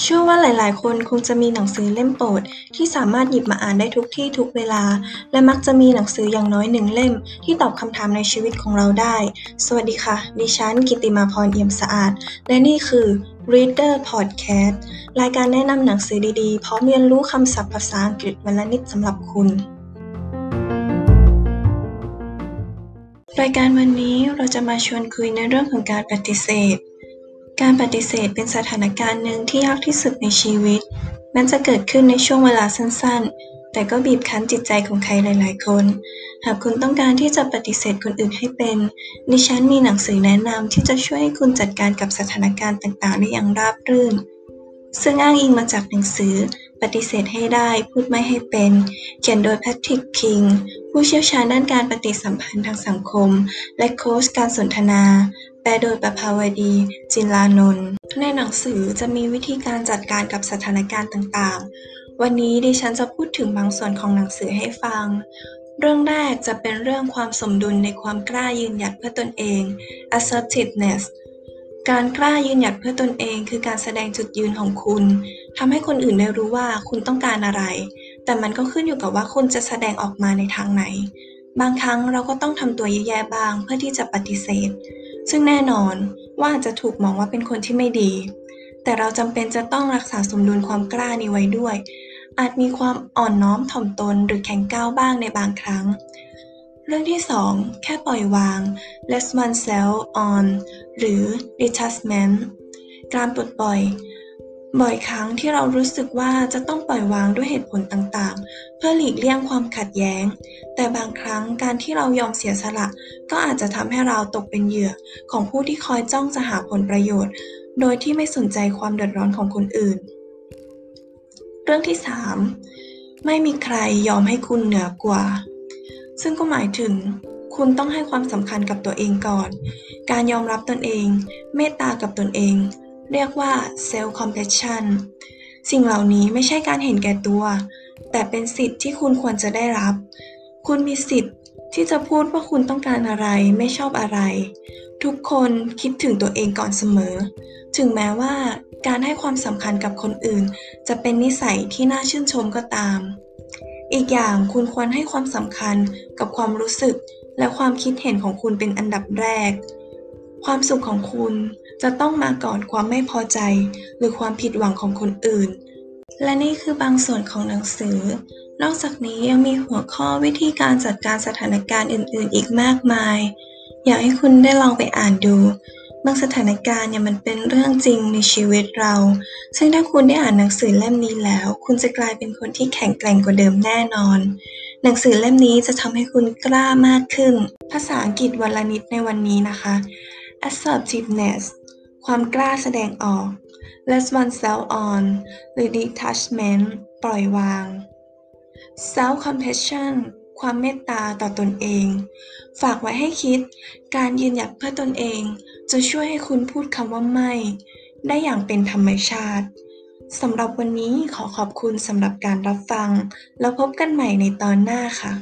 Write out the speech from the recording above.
เชื่อว่าหลาย ๆ คนคงจะมีหนังสือเล่มโปรด ที่สามารถหยิบมาอ่านได้ทุกที่ทุกเวลา และมักจะมีหนังสืออย่างน้อยหนึ่งเล่ม ที่ตอบคำถามในชีวิตของเราได้ สวัสดีค่ะ ดิฉันกิติมาพรเอี่ยมสะอาด และนี่คือ Reader Podcast รายการแนะนำหนังสือดีๆ พร้อมเรียนรู้คำศัพท์ภาษาอังกฤษวันละนิดสำหรับคุณรายการวันนี้เราจะมาชวนคุยในเรื่องของการปฏิเสธ การปฏิเสธเป็นสถานการณ์หนึ่งที่ยากที่สุดในชีวิต แม้จะเกิดขึ้นในช่วงเวลาสั้น ๆ แต่ก็บีบคั้นจิตใจของใครหลาย ๆ คน หากคุณต้องการที่จะปฏิเสธคนอื่นให้เป็น ดิฉันมีหนังสือแนะนำที่จะช่วยให้คุณจัดการกับสถานการณ์ต่าง ๆ ได้อย่างราบรื่น ซึ่งอ้างอิงมาจากหนังสือ ปฏิเสธให้ได้ พูดไม่ให้เป็น เขียนโดยแพทริกคิง ผู้เชี่ยวชาญด้านการปฏิสัมพันธ์ทางสังคม และโค้ชการสนทนา แปลโดยประภาวดี จินลานนท์ในหนังสือจะมีวิธีการจัดการกับสถานการณ์ต่างๆ วันนี้ดิฉันจะพูดถึงบางส่วนของหนังสือให้ฟัง เรื่องแรกจะเป็นเรื่องความสมดุลในความกล้ายืนหยัดเพื่อตนเอง assertiveness การกล้ายืนหยัดเพื่อตนเองคือการแสดงจุดยืนของคุณทำให้คนอื่นได้รู้ว่าคุณต้องการอะไร แต่มันก็ขึ้นอยู่กับว่าคุณจะแสดงออกมาในทางไหน บางครั้งเราก็ต้องทำตัวแย่ๆบ้างเพื่อที่จะปฏิเสธ ซึ่งแน่นอนว่าอาจจะถูกมองว่าเป็นคนที่ไม่ดี แต่เราจำเป็นจะต้องรักษาสมดุลความกล้านี้ไว้ด้วย อาจมีความอ่อนน้อมถ่อมตนหรือแข็งก้าวบ้างในบางครั้ง เรื่องที่2แค่ปล่อยวาง let oneself on หรือ detachment การปลดปล่อย บ่อยครั้งที่เรารู้สึกว่าจะต้องปล่อยวางด้วยเหตุผลต่างๆ เพื่อหลีกเลี่ยงความขัดแย้ง แต่บางครั้งการที่เรายอมเสียสละ ก็อาจจะทำให้เราตกเป็นเหยื่อของผู้ที่คอยจ้องจะหาผลประโยชน์ โดยที่ไม่สนใจความเดือดร้อนของคนอื่น เรื่องที่ 3 ไม่มีใครยอมให้คุณเหนือกว่า ซึ่งก็หมายถึง คุณต้องให้ความสำคัญกับตัวเองก่อน การยอมรับตนเอง เมตตากับตนเอง เรียกว่า self compassion สิ่งเหล่านี้ไม่ใช่การเห็นแก่ตัว แต่เป็นสิทธิ์ที่คุณควรจะได้รับ คุณมีสิทธิ์ที่จะพูดว่าคุณต้องการอะไรไม่ชอบอะไร ทุกคนคิดถึงตัวเองก่อนเสมอ ถึงแม้ว่าการให้ความสำคัญกับคนอื่น จะเป็นนิสัยที่น่าชื่นชมก็ตาม อีกอย่างคุณควรให้ความสำคัญกับความรู้สึกและความคิดเห็นของคุณเป็นอันดับแรก ความสุขของคุณจะต้องมาก่อนความไม่พอใจ หรือความผิดหวังของคนอื่น และนี่คือบางส่วนของหนังสือ นอกจากนี้ยังมีหัวข้อวิธีการจัดการสถานการณ์อื่น ๆ อีกมากมาย อยากให้คุณได้ลองไปอ่านดู บางสถานการณ์เนี่ยมันเป็นเรื่องจริงในชีวิตเรา ซึ่งถ้าคุณได้อ่านหนังสือเล่มนี้แล้ว คุณจะกลายเป็นคนที่แข็งแกร่งกว่าเดิมแน่นอน หนังสือเล่มนี้จะทำให้คุณกล้ามากขึ้น ภาษาอังกฤษวันละนิดในวันนี้นะคะ assertiveness ความกล้าแสดงออก let oneself on หรือ detachment ปล่อยวาง self compassion ความเมตตาต่อตนเอง ฝากไว้ให้คิด การยืนหยัดเพื่อตนเอง จะช่วยให้คุณพูดคำว่าไม่ ได้อย่างเป็นธรรมชาติสำหรับวันนี้ขอขอบคุณสำหรับการรับฟัง แล้วพบกันใหม่ในตอนหน้าค่ะ